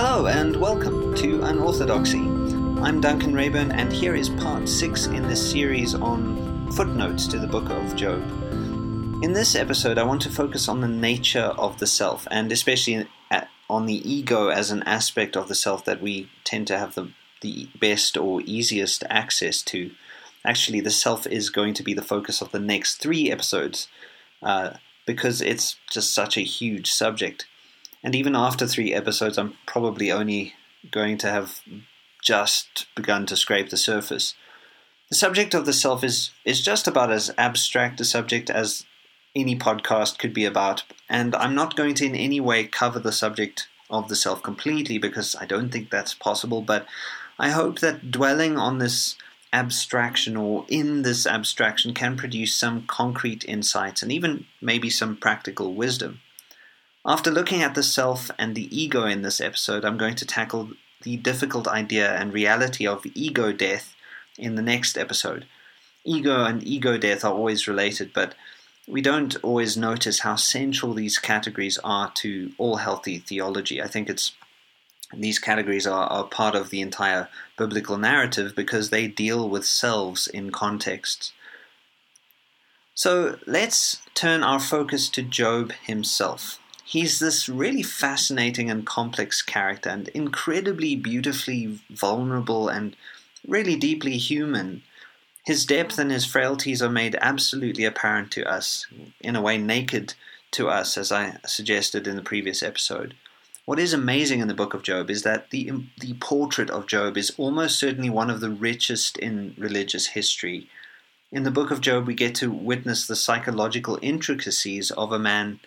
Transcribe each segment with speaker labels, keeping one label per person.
Speaker 1: Hello and welcome to Unorthodoxy. I'm Duncan Reyburn, and here is part six in this series on footnotes to the book of Job. In this episode, I want to focus on the nature of the self, and especially on the ego as an aspect of the self that we tend to have the, the best or easiest access to. Actually, the self is going to be the focus of the next three episodes uh, because it's just such a huge subject. And even after three episodes, I'm probably only going to have just begun to scrape the surface. The subject of the self is, is just about as abstract a subject as any podcast could be about, and I'm not going to in any way cover the subject of the self completely because I don't think that's possible, but I hope that dwelling on this abstraction or in this abstraction can produce some concrete insights and even maybe some practical wisdom. After looking at the self and the ego in this episode, I'm going to tackle the difficult idea and reality of ego death in the next episode. Ego and ego death are always related, but we don't always notice how central these categories are to all healthy theology. I think it's these categories are, are part of the entire biblical narrative because they deal with selves in context. So let's turn our focus to Job himself. He's this really fascinating and complex character, and incredibly beautifully vulnerable and really deeply human. His depth and his frailties are made absolutely apparent to us, in a way, naked to us, as I suggested in the previous episode. What is amazing in the book of Job is that the, the portrait of Job is almost certainly one of the richest in religious history. In the book of Job, we get to witness the psychological intricacies of a man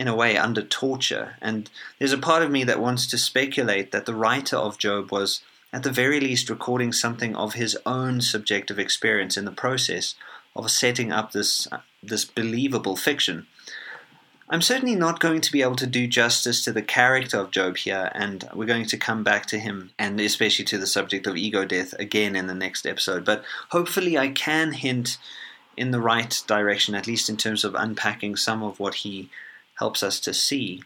Speaker 1: in a way, under torture. And there's a part of me that wants to speculate that the writer of Job was, at the very least, recording something of his own subjective experience in the process of setting up this, this believable fiction. I'm certainly not going to be able to do justice to the character of Job here, and we're going to come back to him and especially to the subject of ego death again in the next episode. But hopefully, I can hint in the right direction, at least in terms of unpacking some of what he helps us to see.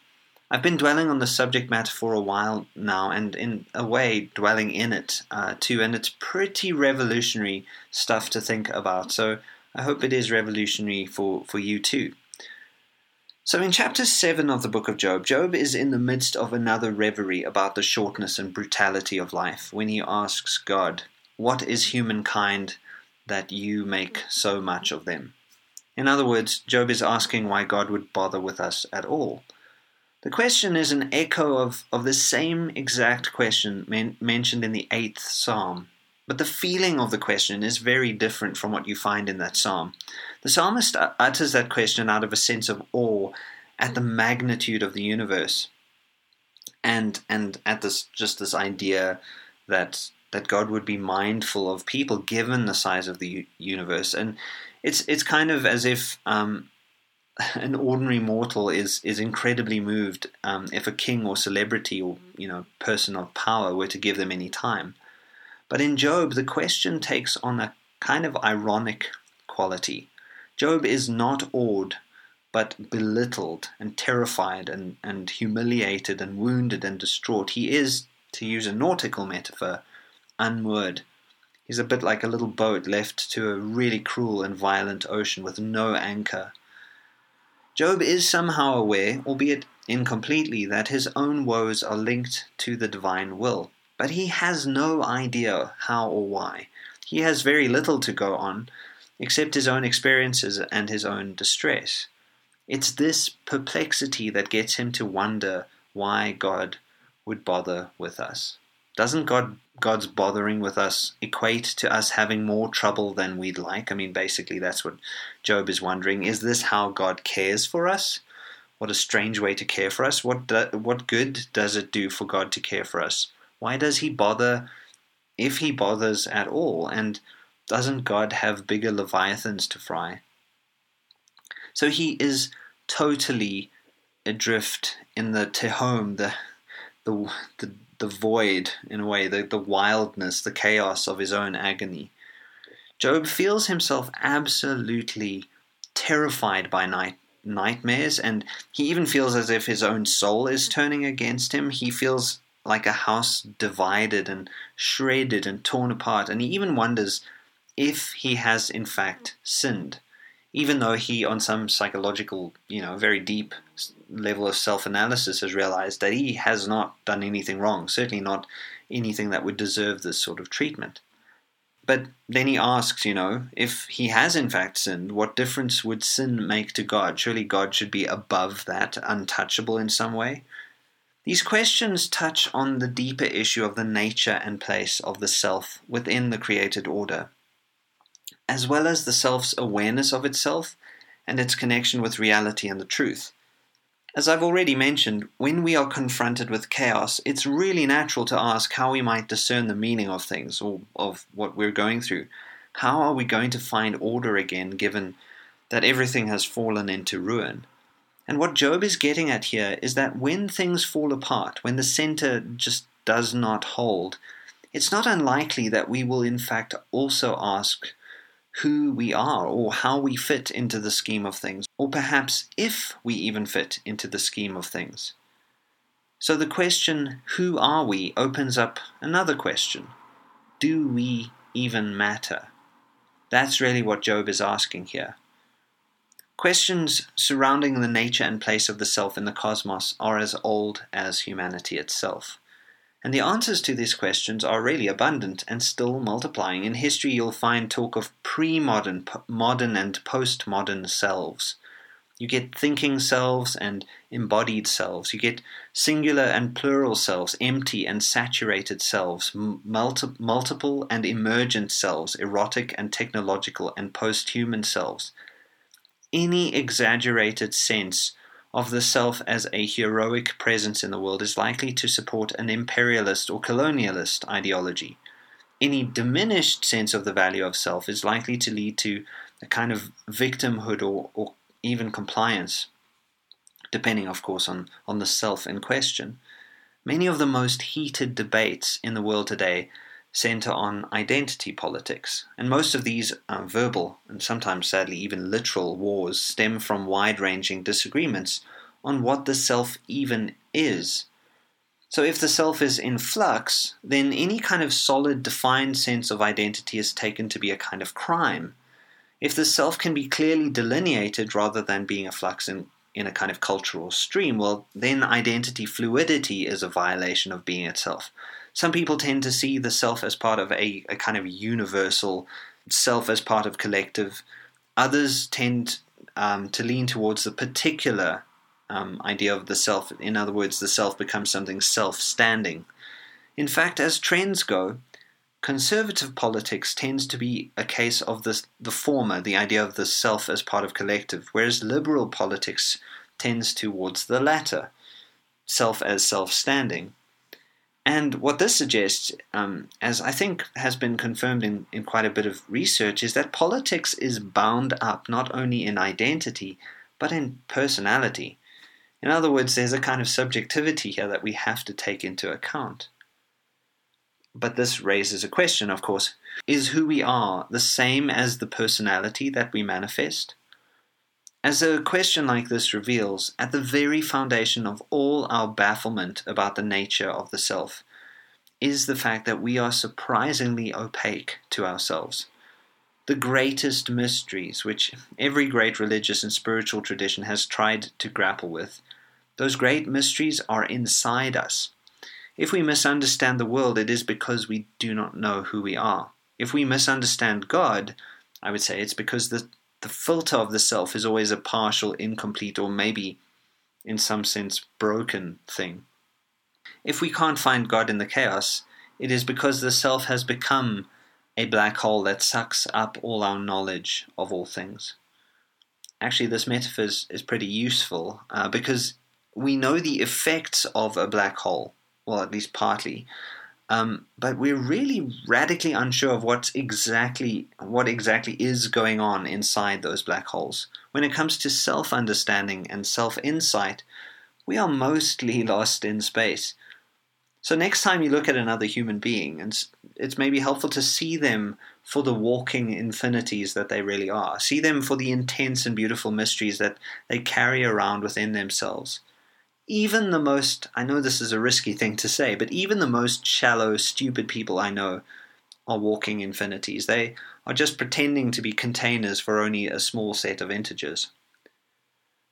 Speaker 1: I've been dwelling on the subject matter for a while now, and in a way, dwelling in it uh, too, and it's pretty revolutionary stuff to think about. So I hope it is revolutionary for, for you too. So, in chapter 7 of the book of Job, Job is in the midst of another reverie about the shortness and brutality of life when he asks God, What is humankind that you make so much of them? In other words, Job is asking why God would bother with us at all. The question is an echo of, of the same exact question men- mentioned in the eighth psalm, but the feeling of the question is very different from what you find in that psalm. The psalmist utters that question out of a sense of awe at the magnitude of the universe, and and at this just this idea that that God would be mindful of people given the size of the universe, and it's it's kind of as if um, an ordinary mortal is is incredibly moved um, if a king or celebrity or you know person of power were to give them any time. But in Job, the question takes on a kind of ironic quality. Job is not awed, but belittled and terrified and, and humiliated and wounded and distraught. He is, to use a nautical metaphor, unmoored He's a bit like a little boat left to a really cruel and violent ocean with no anchor. Job is somehow aware, albeit incompletely, that his own woes are linked to the divine will, but he has no idea how or why. He has very little to go on, except his own experiences and his own distress. It's this perplexity that gets him to wonder why God would bother with us. Doesn't God God's bothering with us equate to us having more trouble than we'd like? I mean, basically, that's what Job is wondering. Is this how God cares for us? What a strange way to care for us. What do, what good does it do for God to care for us? Why does He bother, if He bothers at all? And doesn't God have bigger leviathans to fry? So He is totally adrift in the tehom, the the the the void, in a way, the, the wildness, the chaos of his own agony. Job feels himself absolutely terrified by night, nightmares, and he even feels as if his own soul is turning against him. He feels like a house divided and shredded and torn apart, and he even wonders if he has in fact sinned, even though he, on some psychological, you know, very deep level of self analysis, has realized that he has not done anything wrong, certainly not anything that would deserve this sort of treatment. But then he asks, you know, if he has in fact sinned, what difference would sin make to God? Surely God should be above that, untouchable in some way. These questions touch on the deeper issue of the nature and place of the self within the created order, as well as the self's awareness of itself and its connection with reality and the truth. As I've already mentioned, when we are confronted with chaos, it's really natural to ask how we might discern the meaning of things or of what we're going through. How are we going to find order again given that everything has fallen into ruin? And what Job is getting at here is that when things fall apart, when the center just does not hold, it's not unlikely that we will in fact also ask who we are or how we fit into the scheme of things, or perhaps if we even fit into the scheme of things. So the question, who are we, opens up another question Do we even matter? That's really what Job is asking here. Questions surrounding the nature and place of the self in the cosmos are as old as humanity itself. And the answers to these questions are really abundant and still multiplying. In history, you'll find talk of pre modern, modern, and post-modern selves. You get thinking selves and embodied selves. You get singular and plural selves, empty and saturated selves, multi- multiple and emergent selves, erotic and technological and post human selves any exaggerated sense of the self as a heroic presence in the world is likely to support an imperialist or colonialist ideology. Any diminished sense of the value of self is likely to lead to a kind of victimhood or, or even compliance, depending, of course, on, on the self in question. Many of the most heated debates in the world today center on identity politics, and most of these verbal and sometimes sadly even literal wars stem from wide ranging disagreements on what the self even is. So, if the self is in flux, then any kind of solid, defined sense of identity is taken to be a kind of crime. If the self can be clearly delineated rather than being a flux in, in a kind of cultural stream, well, then identity fluidity is a violation of being itself some people tend to see the self as part of a, a kind of universal self as part of collective. Others tend um, to lean towards the particular um, idea of the self. In other words, the self becomes something self standing. In fact, as trends go, conservative politics tends to be a case of the, the former, the idea of the self as part of collective, whereas liberal politics tends towards the latter, self as self standing. And what this suggests, um, as I think has been confirmed in, in quite a bit of research, is that politics is bound up not only in identity, but in personality. In other words, there's a kind of subjectivity here that we have to take into account. But this raises a question, of course is who we are the same as the personality that we manifest? As a question like this reveals, at the very foundation of all our bafflement about the nature of the self is the fact that we are surprisingly opaque to ourselves. The greatest mysteries, which every great religious and spiritual tradition has tried to grapple with, those great mysteries are inside us. If we misunderstand the world, it is because we do not know who we are. If we misunderstand God, I would say it's because the the filter of the self is always a partial, incomplete, or maybe in some sense broken thing. If we can't find God in the chaos, it is because the self has become a black hole that sucks up all our knowledge of all things. Actually, this metaphor is, is pretty useful uh, because we know the effects of a black hole, well, at least partly, um, but we're really radically unsure of what's exactly what exactly is going on inside those black holes. When it comes to self-understanding and self-insight, we are mostly lost in space. So next time you look at another human being, and it's maybe helpful to see them for the walking infinities that they really are. See them for the intense and beautiful mysteries that they carry around within themselves. Even the most, I know this is a risky thing to say, but even the most shallow, stupid people I know are walking infinities. They are just pretending to be containers for only a small set of integers.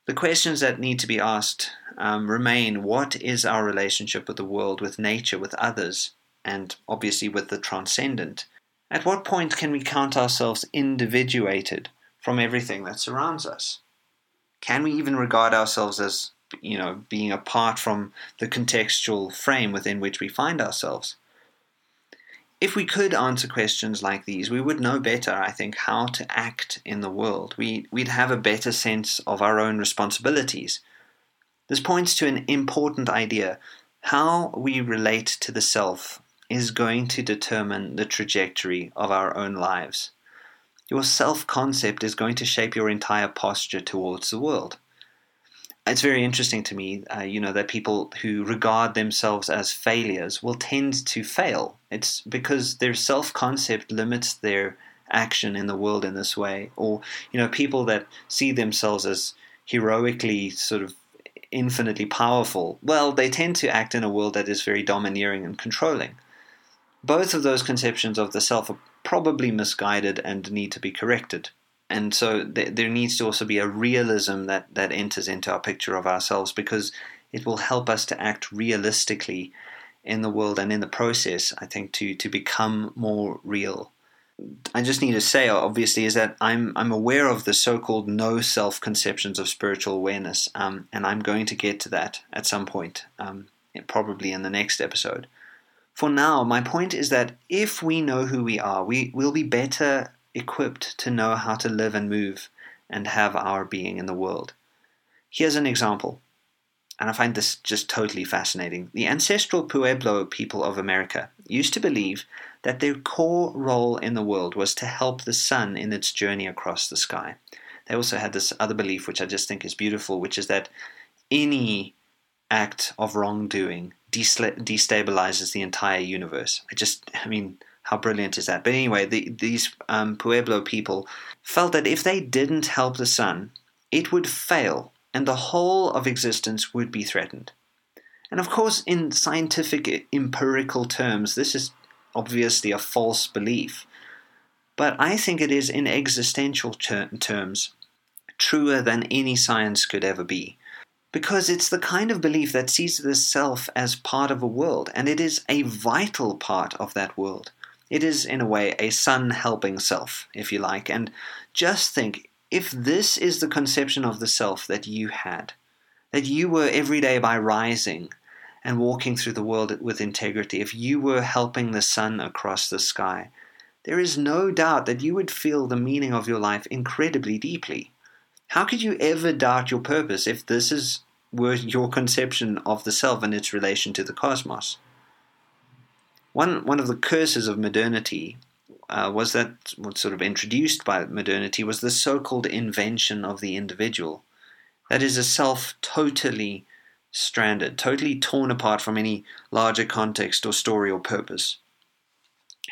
Speaker 1: The questions that need to be asked um, remain what is our relationship with the world, with nature, with others, and obviously with the transcendent? At what point can we count ourselves individuated from everything that surrounds us? Can we even regard ourselves as you know, being apart from the contextual frame within which we find ourselves. If we could answer questions like these, we would know better, I think, how to act in the world. We, we'd have a better sense of our own responsibilities. This points to an important idea. How we relate to the self is going to determine the trajectory of our own lives. Your self concept is going to shape your entire posture towards the world it's very interesting to me, uh, you know, that people who regard themselves as failures will tend to fail. It's because their self concept limits their action in the world in this way. Or, you know, people that see themselves as heroically sort of infinitely powerful, well, they tend to act in a world that is very domineering and controlling. Both of those conceptions of the self are probably misguided and need to be corrected and so th- there needs to also be a realism that that enters into our picture of ourselves because it will help us to act realistically in the world and in the process i think to to become more real. I just need to say obviously is that i'm i'm aware of the so-called no self conceptions of spiritual awareness um, and i'm going to get to that at some point um, probably in the next episode. For now my point is that if we know who we are we will be better equipped to know how to live and move and have our being in the world. Here's an example, and I find this just totally fascinating. The ancestral Pueblo people of America used to believe that their core role in the world was to help the sun in its journey across the sky. They also had this other belief, which I just think is beautiful, which is that any act of wrongdoing destabilizes the entire universe. I just, I mean, how brilliant is that? But anyway, the, these um, Pueblo people felt that if they didn't help the sun, it would fail and the whole of existence would be threatened. And of course, in scientific empirical terms, this is obviously a false belief. But I think it is in existential ter- terms truer than any science could ever be. Because it's the kind of belief that sees the self as part of a world, and it is a vital part of that world. It is, in a way, a sun helping self, if you like. And just think if this is the conception of the self that you had, that you were every day by rising and walking through the world with integrity, if you were helping the sun across the sky, there is no doubt that you would feel the meaning of your life incredibly deeply. How could you ever doubt your purpose if this is were your conception of the self and its relation to the cosmos? One one of the curses of modernity uh, was that what sort of introduced by modernity was the so-called invention of the individual. That is a self totally stranded, totally torn apart from any larger context or story or purpose.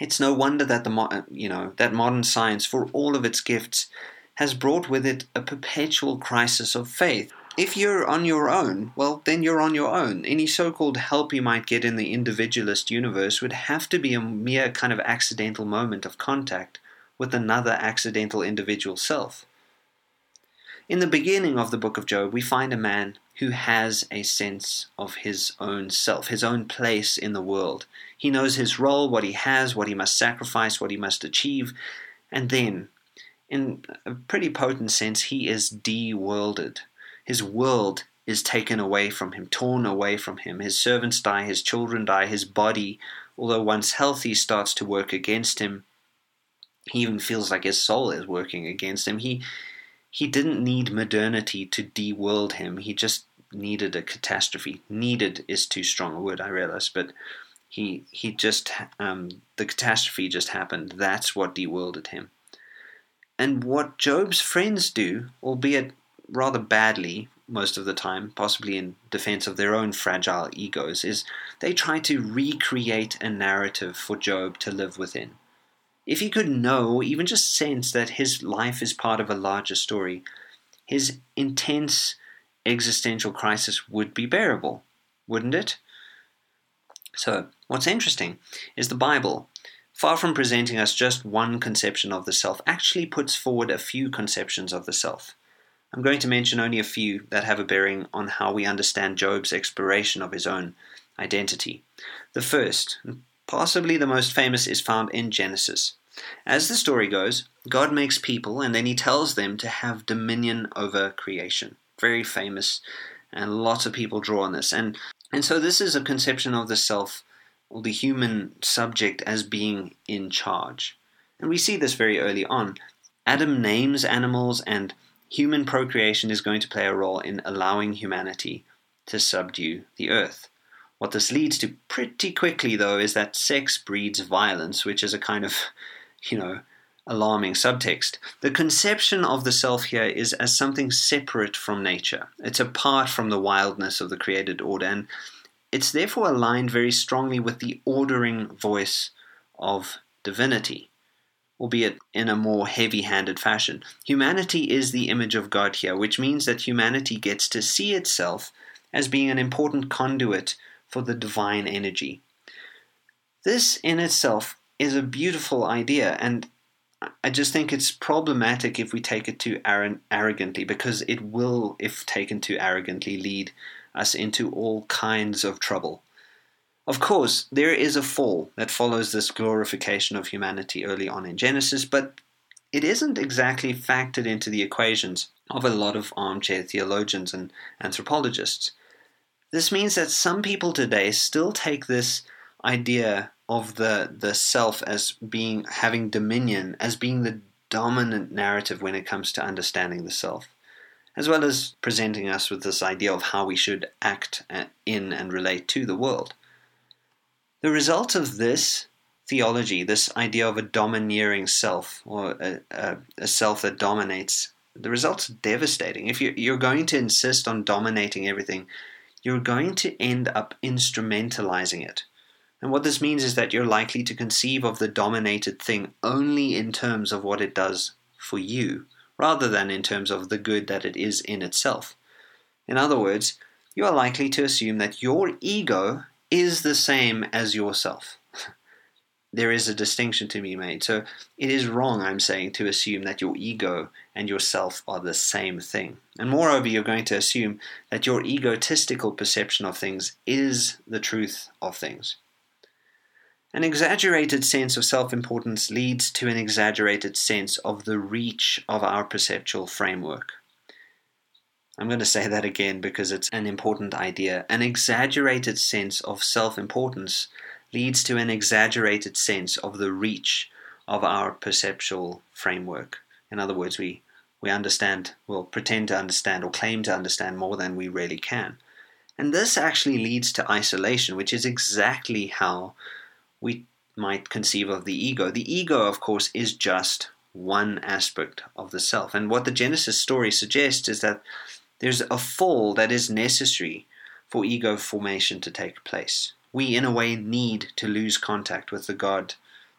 Speaker 1: It's no wonder that the you know that modern science, for all of its gifts, has brought with it a perpetual crisis of faith if you're on your own, well, then you're on your own. Any so called help you might get in the individualist universe would have to be a mere kind of accidental moment of contact with another accidental individual self. In the beginning of the book of Job, we find a man who has a sense of his own self, his own place in the world. He knows his role, what he has, what he must sacrifice, what he must achieve, and then, in a pretty potent sense, he is de-worlded. His world is taken away from him, torn away from him. His servants die, his children die, his body, although once healthy, starts to work against him. He even feels like his soul is working against him. He he didn't need modernity to de-world him. He just needed a catastrophe. Needed is too strong a word, I realize, but he he just um, the catastrophe just happened. That's what de-worlded him. And what Job's friends do, albeit rather badly most of the time, possibly in defense of their own fragile egos, is they try to recreate a narrative for Job to live within. If he could know, even just sense that his life is part of a larger story, his intense existential crisis would be bearable, wouldn't it? So, what's interesting is the Bible, far from presenting us just one conception of the self, actually puts forward a few conceptions of the self. I'm going to mention only a few that have a bearing on how we understand Job's exploration of his own identity. The first, possibly the most famous, is found in Genesis. As the story goes, God makes people and then he tells them to have dominion over creation. Very famous, and lots of people draw on this. And, and so this is a conception of the self, or the human subject, as being in charge. And we see this very early on. Adam names animals, and human procreation is going to play a role in allowing humanity to subdue the earth. What this leads to pretty quickly, though, is that sex breeds violence, which is a kind of you know, alarming subtext. The conception of the self here is as something separate from nature. It's apart from the wildness of the created order, and it's therefore aligned very strongly with the ordering voice of divinity, albeit in a more heavy handed fashion. Humanity is the image of God here, which means that humanity gets to see itself as being an important conduit for the divine energy. This in itself is a beautiful idea, and I just think it's problematic if we take it too arrogantly because it will, if taken too arrogantly, lead us into all kinds of trouble. Of course, there is a fall that follows this glorification of humanity early on in Genesis, but it isn't exactly factored into the equations of a lot of armchair theologians and anthropologists. This means that some people today still take this idea of the the self as being having dominion as being the dominant narrative when it comes to understanding the self as well as presenting us with this idea of how we should act uh, in and relate to the world the result of this theology this idea of a domineering self or a, a, a self that dominates the result's devastating if you, you're going to insist on dominating everything you're going to end up instrumentalizing it and what this means is that you're likely to conceive of the dominated thing only in terms of what it does for you, rather than in terms of the good that it is in itself. In other words, you are likely to assume that your ego is the same as yourself. there is a distinction to be made. So it is wrong, I'm saying, to assume that your ego and yourself are the same thing. And moreover, you're going to assume that your egotistical perception of things is the truth of things. An exaggerated sense of self importance leads to an exaggerated sense of the reach of our perceptual framework. I'm going to say that again because it's an important idea. An exaggerated sense of self importance leads to an exaggerated sense of the reach of our perceptual framework. In other words, we, we understand, will pretend to understand, or claim to understand more than we really can. And this actually leads to isolation, which is exactly how we might conceive of the ego. The ego, of course, is just one aspect of the self. And what the Genesis story suggests is that there's a fall that is necessary for ego formation to take place. We, in a way, need to lose contact with the God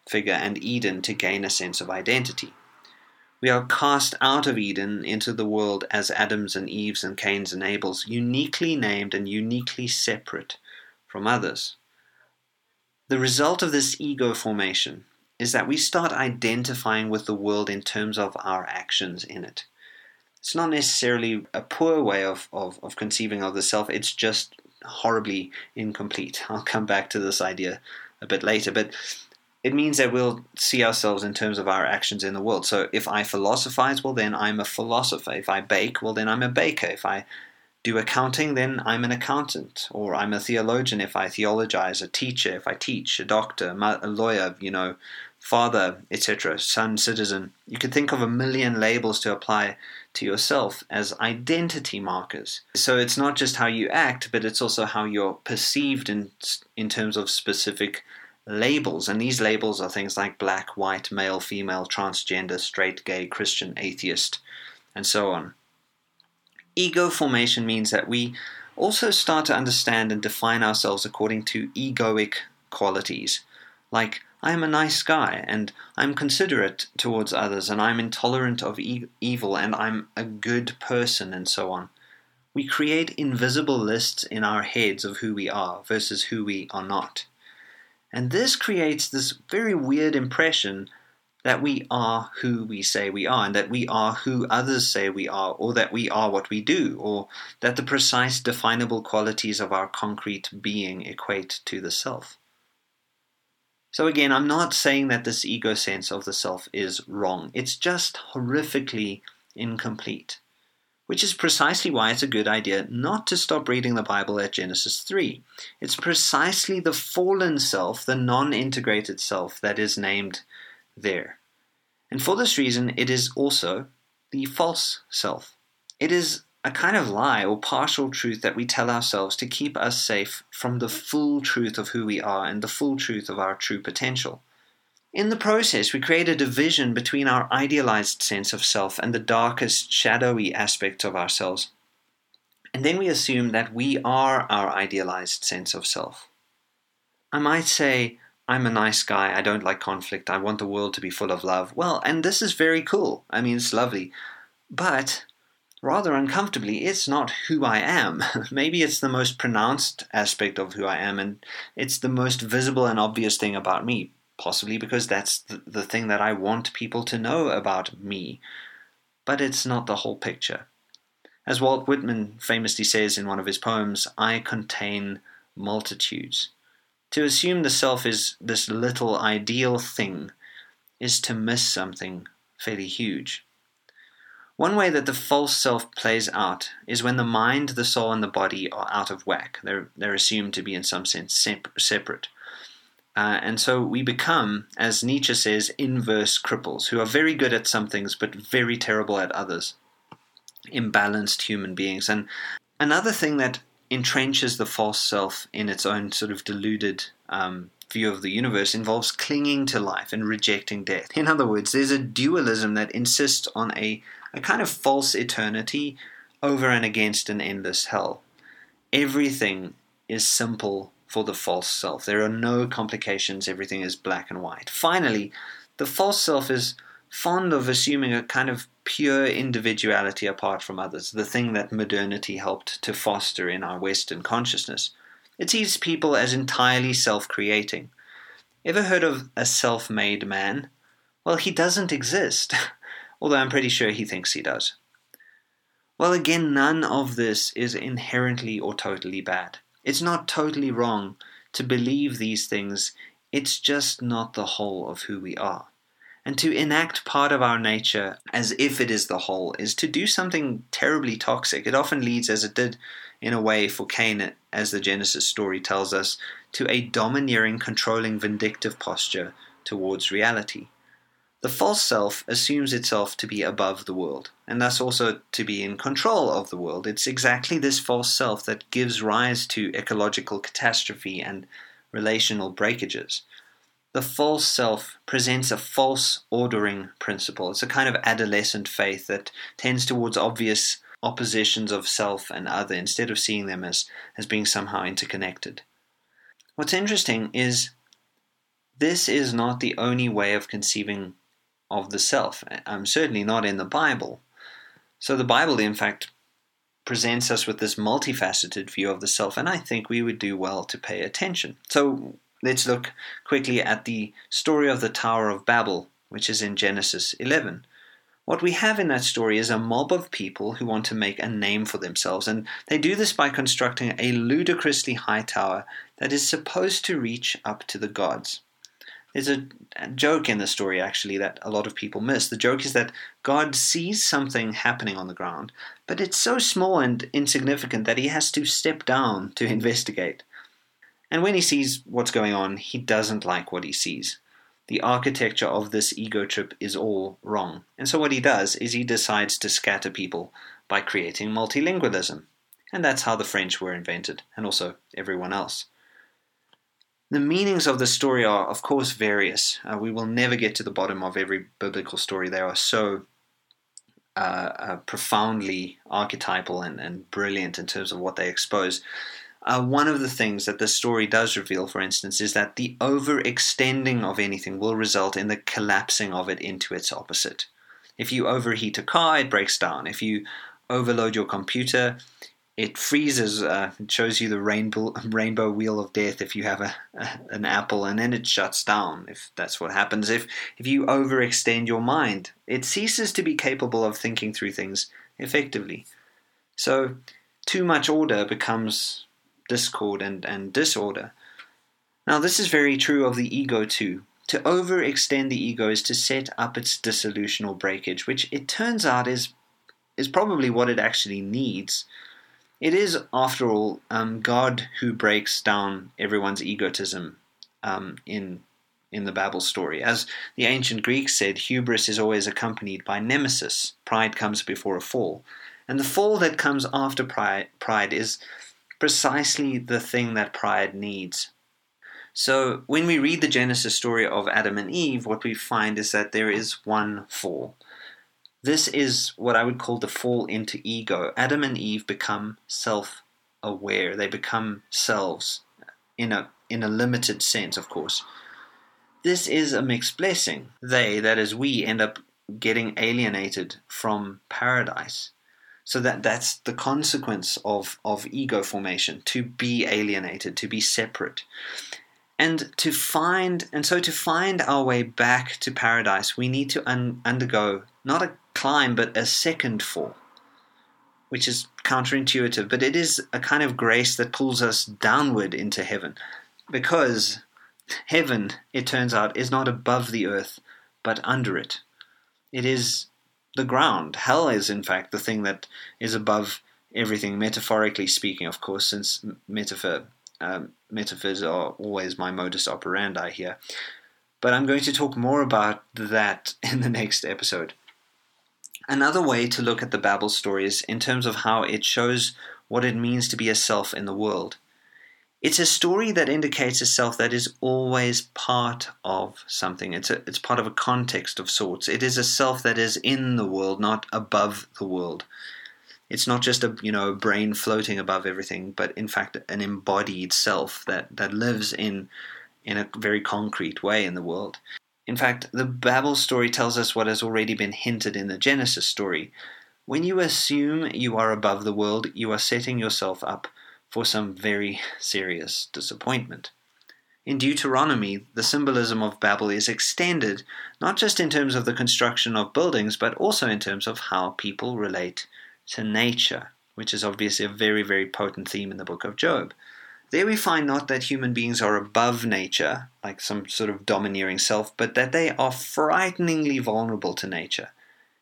Speaker 1: figure and Eden to gain a sense of identity. We are cast out of Eden into the world as Adams and Eves and Cains and Abels, uniquely named and uniquely separate from others. The result of this ego formation is that we start identifying with the world in terms of our actions in it. It's not necessarily a poor way of, of, of conceiving of the self, it's just horribly incomplete. I'll come back to this idea a bit later, but it means that we'll see ourselves in terms of our actions in the world. So if I philosophize, well, then I'm a philosopher. If I bake, well, then I'm a baker. If I do accounting, then I'm an accountant, or I'm a theologian if I theologize, a teacher if I teach, a doctor, a lawyer, you know, father, etc., son, citizen. You could think of a million labels to apply to yourself as identity markers. So it's not just how you act, but it's also how you're perceived in in terms of specific labels. And these labels are things like black, white, male, female, transgender, straight, gay, Christian, atheist, and so on ego formation means that we also start to understand and define ourselves according to egoic qualities, like I am a nice guy and I'm considerate towards others and I'm intolerant of e- evil and I'm a good person and so on. we create invisible lists in our heads of who we are versus who we are not. And this creates this very weird impression that we are who we say we are, and that we are who others say we are, or that we are what we do, or that the precise definable qualities of our concrete being equate to the self. So, again, I'm not saying that this ego sense of the self is wrong, it's just horrifically incomplete which is precisely why it's a good idea not to stop reading the Bible at Genesis 3. It's precisely the fallen self, the non integrated self, that is named there. And for this reason, it is also the false self. It is a kind of lie or partial truth that we tell ourselves to keep us safe from the full truth of who we are and the full truth of our true potential. In the process, we create a division between our idealized sense of self and the darkest, shadowy aspects of ourselves. And then we assume that we are our idealized sense of self. I might say, I'm a nice guy, I don't like conflict, I want the world to be full of love. Well, and this is very cool. I mean, it's lovely. But rather uncomfortably, it's not who I am. Maybe it's the most pronounced aspect of who I am, and it's the most visible and obvious thing about me possibly because that's the, the thing that I want people to know about me. But it's not the whole picture. As Walt Whitman famously says in one of his poems, I contain multitudes. To assume the self is this little ideal thing is to miss something fairly huge. One way that the false self plays out is when the mind, the soul, and the body are out of whack. They're, they're assumed to be, in some sense, separate. Uh, and so we become, as Nietzsche says, inverse cripples, who are very good at some things but very terrible at others. Imbalanced human beings. And another thing that entrenches the false self in its own sort of deluded um, view of the universe involves clinging to life and rejecting death. In other words, there's a dualism that insists on a, a kind of false eternity over and against an endless hell. Everything is simple for the false self. There are no complications, everything is black and white. Finally, the false self is fond of assuming a kind of pure individuality apart from others, the thing that modernity helped to foster in our Western consciousness. It sees people as entirely self creating. Ever heard of a self made man? Well, he doesn't exist, although I'm pretty sure he thinks he does. Well, again, none of this is inherently or totally bad. It's not totally wrong to believe these things, it's just not the whole of who we are. And to enact part of our nature as if it is the whole is to do something terribly toxic. It often leads, as it did in a way for Cain, as the Genesis story tells us, to a domineering, controlling, vindictive posture towards reality. The false self assumes itself to be above the world, and thus also to be in control of the world. It's exactly this false self that gives rise to ecological catastrophe and relational breakages. The false self presents a false ordering principle. It's a kind of adolescent faith that tends towards obvious oppositions of self and other instead of seeing them as, as being somehow interconnected. What's interesting is this is not the only way of conceiving of the self. I'm certainly not in the Bible. So the Bible, in fact, presents us with this multifaceted view of the self, and I think we would do well to pay attention. So let's look quickly at the story of the Tower of Babel, which is in Genesis 11. What we have in that story is a mob of people who want to make a name for themselves, and they do this by constructing a ludicrously high tower that is supposed to reach up to the gods. There's a, joke in the story actually that a lot of people miss. The joke is that God sees something happening on the ground, but it's so small and insignificant that he has to step down to investigate. And when he sees what's going on, he doesn't like what he sees. The architecture of this ego trip is all wrong. And so what he does is he decides to scatter people by creating multilingualism. And that's how the French were invented, and also everyone else. The meanings of the story are, of course, various. Uh, we will never get to the bottom of every biblical story. They are so uh, uh, profoundly archetypal and, and brilliant in terms of what they expose. Uh, one of the things that the story does reveal, for instance, is that the overextending of anything will result in the collapsing of it into its opposite. If you overheat a car, it breaks down. If you overload your computer, it freezes. Uh, it shows you the rainbow rainbow wheel of death if you have a, a, an apple, and then it shuts down. If that's what happens, if if you overextend your mind, it ceases to be capable of thinking through things effectively. So, too much order becomes discord and, and disorder. Now, this is very true of the ego too. To overextend the ego is to set up its dissolution or breakage, which it turns out is is probably what it actually needs. It is, after all, um, God who breaks down everyone's egotism um, in in the Babel story. As the ancient Greeks said, hubris is always accompanied by nemesis. Pride comes before a fall. And the fall that comes after pride, pride is precisely the thing that pride needs. So when we read the Genesis story of Adam and Eve, what we find is that there is one fall. This is what I would call the fall into ego. Adam and Eve become self aware, they become selves in a, in a limited sense, of course. This is a mixed blessing. They, that is, we, end up getting alienated from paradise. So that that's the consequence of, of ego formation, to be alienated, to be separate. And to find and so to find our way back to paradise, we need to un- undergo not a climb, but a second fall, which is counterintuitive, but it is a kind of grace that pulls us downward into heaven. Because heaven, it turns out, is not above the earth, but under it. It is the ground. Hell is, in fact, the thing that is above everything, metaphorically speaking, of course, since metaphor, um, metaphors are always my modus operandi here. But I'm going to talk more about that in the next episode. Another way to look at the Babel story is in terms of how it shows what it means to be a self in the world. It's a story that indicates a self that is always part of something. It's a, it's part of a context of sorts. It is a self that is in the world, not above the world. It's not just a you know brain floating above everything, but in fact an embodied self that, that lives in in a very concrete way in the world. In fact, the Babel story tells us what has already been hinted in the Genesis story. When you assume you are above the world, you are setting yourself up for some very serious disappointment. In Deuteronomy, the symbolism of Babel is extended not just in terms of the construction of buildings, but also in terms of how people relate to nature, which is obviously a very, very potent theme in the book of Job. There we find not that human beings are above nature, like some sort of domineering self, but that they are frighteningly vulnerable to nature.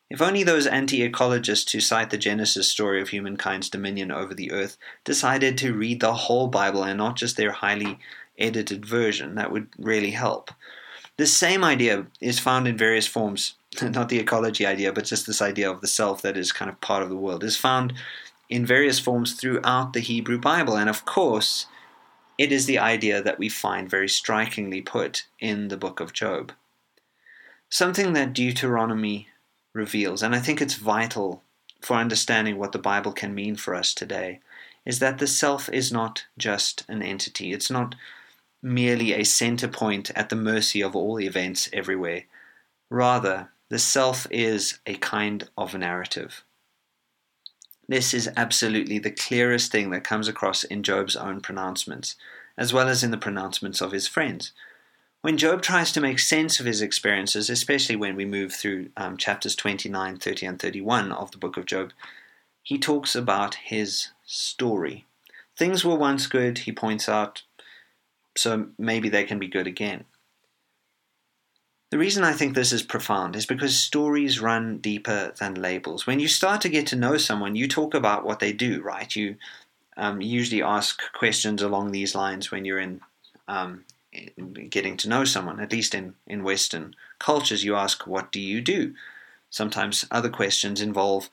Speaker 1: If only those anti ecologists who cite the Genesis story of humankind's dominion over the earth decided to read the whole Bible and not just their highly edited version, that would really help. This same idea is found in various forms, not the ecology idea, but just this idea of the self that is kind of part of the world, is found in various forms throughout the Hebrew Bible. And of course, it is the idea that we find very strikingly put in the book of Job. Something that Deuteronomy reveals, and I think it's vital for understanding what the Bible can mean for us today, is that the self is not just an entity. It's not merely a center point at the mercy of all events everywhere. Rather, the self is a kind of narrative. This is absolutely the clearest thing that comes across in Job's own pronouncements, as well as in the pronouncements of his friends. When Job tries to make sense of his experiences, especially when we move through um, chapters 29, 30, and 31 of the book of Job, he talks about his story. Things were once good, he points out, so maybe they can be good again. The reason I think this is profound is because stories run deeper than labels. When you start to get to know someone, you talk about what they do, right? You um, usually ask questions along these lines when you're in um, getting to know someone, at least in, in Western cultures, you ask, What do you do? Sometimes other questions involve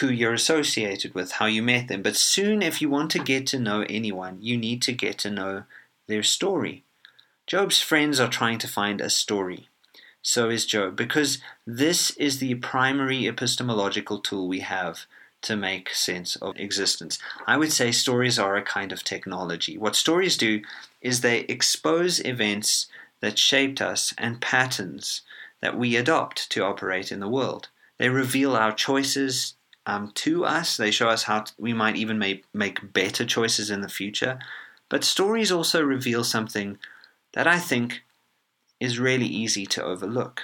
Speaker 1: who you're associated with, how you met them. But soon, if you want to get to know anyone, you need to get to know their story. Job's friends are trying to find a story. So is Job, because this is the primary epistemological tool we have to make sense of existence. I would say stories are a kind of technology. What stories do is they expose events that shaped us and patterns that we adopt to operate in the world. They reveal our choices, um, to us. They show us how we might even make better choices in the future. But stories also reveal something that I think is really easy to overlook,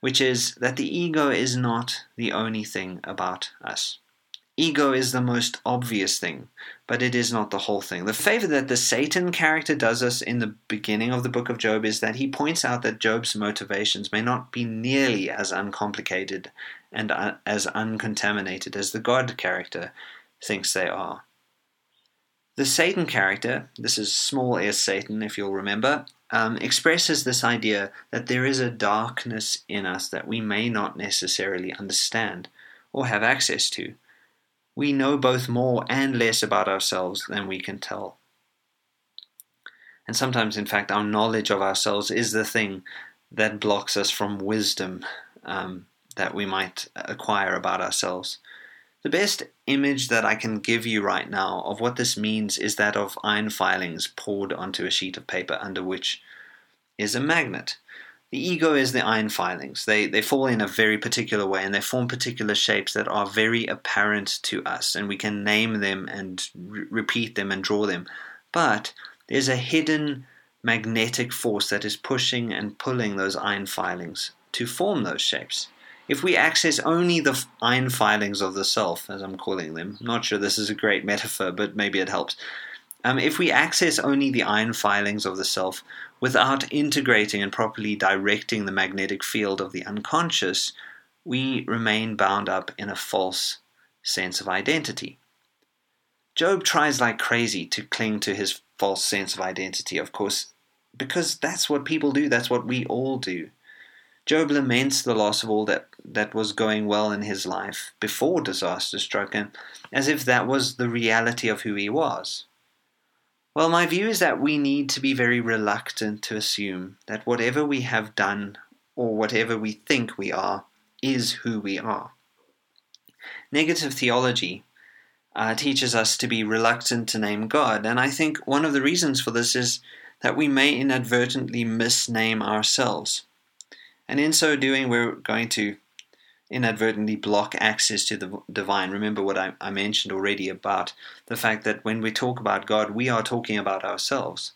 Speaker 1: which is that the ego is not the only thing about us. Ego is the most obvious thing, but it is not the whole thing. The favor that the Satan character does us in the beginning of the book of Job is that he points out that Job's motivations may not be nearly as uncomplicated and uh, as uncontaminated as the God character thinks they are. The Satan character, this is small s Satan if you'll remember, um, expresses this idea that there is a darkness in us that we may not necessarily understand or have access to we know both more and less about ourselves than we can tell. And sometimes, in fact, our knowledge of ourselves is the thing that blocks us from wisdom um, that we might acquire about ourselves. The best image that I can give you right now of what this means is that of iron filings poured onto a sheet of paper under which is a magnet. The ego is the iron filings. They, they fall in a very particular way and they form particular shapes that are very apparent to us, and we can name them and re- repeat them and draw them. But there's a hidden magnetic force that is pushing and pulling those iron filings to form those shapes. If we access only the iron filings of the self, as I'm calling them, not sure this is a great metaphor, but maybe it helps. Um, if we access only the iron filings of the self without integrating and properly directing the magnetic field of the unconscious, we remain bound up in a false sense of identity. Job tries like crazy to cling to his false sense of identity, of course, because that's what people do, that's what we all do. Job laments the loss of all that, that was going well in his life before disaster struck him, as if that was the reality of who he was. Well, my view is that we need to be very reluctant to assume that whatever we have done or whatever we think we are is who we are. Negative theology uh, teaches us to be reluctant to name God, and I think one of the reasons for this is that we may inadvertently misname ourselves. And in so doing, we're going to inadvertently block access to the divine. Remember what I, I, mentioned already about the fact that when we talk about God, we are talking about ourselves.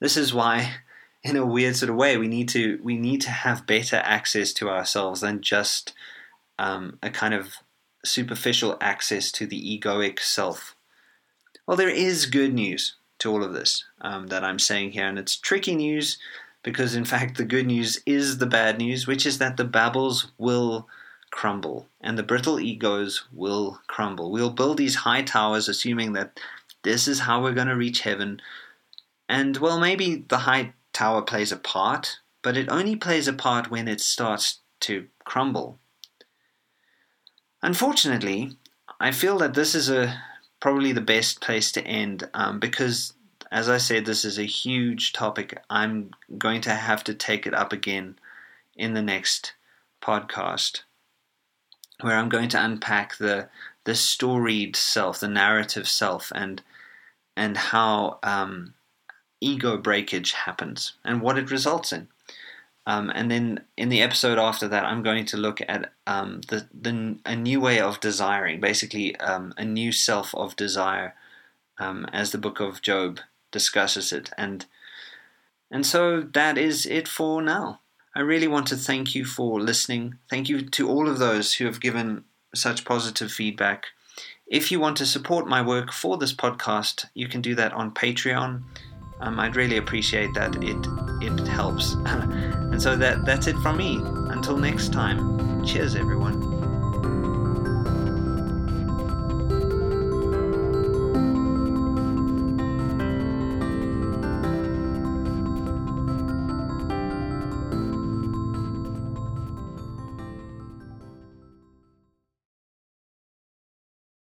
Speaker 1: This is why, in a weird sort of way, we need to we need to have better access to ourselves than just um, a kind of superficial access to the egoic self. Well, there is good news to all of this um, that I'm saying here, and it's tricky news because, in fact, the good news is the bad news, which is that the Babels will crumble, and the brittle egos will crumble. We'll build these high towers assuming that this is how we're going to reach heaven. And well, maybe the high tower plays a part, but it only plays a part when it starts to crumble. Unfortunately, I feel that this is a probably the best place to end um, because, as I said, this is a huge topic. I'm going to have to take it up again in the next podcast where I'm going to unpack the the storied self, the narrative self, and and how um, ego breakage happens and what it results in. Um, and then in the episode after that, I'm going to look at um, the, the a new way of desiring, basically um, a new self of desire, um, as the book of Job discusses it. And and so that is it for now. I really want to thank you for listening. Thank you to all of those who have given such positive feedback. If you want to support my work for this podcast, you can do that on Patreon. Um, I'd really appreciate that. It it helps. and so that that's it from me. Until next time. Cheers, everyone.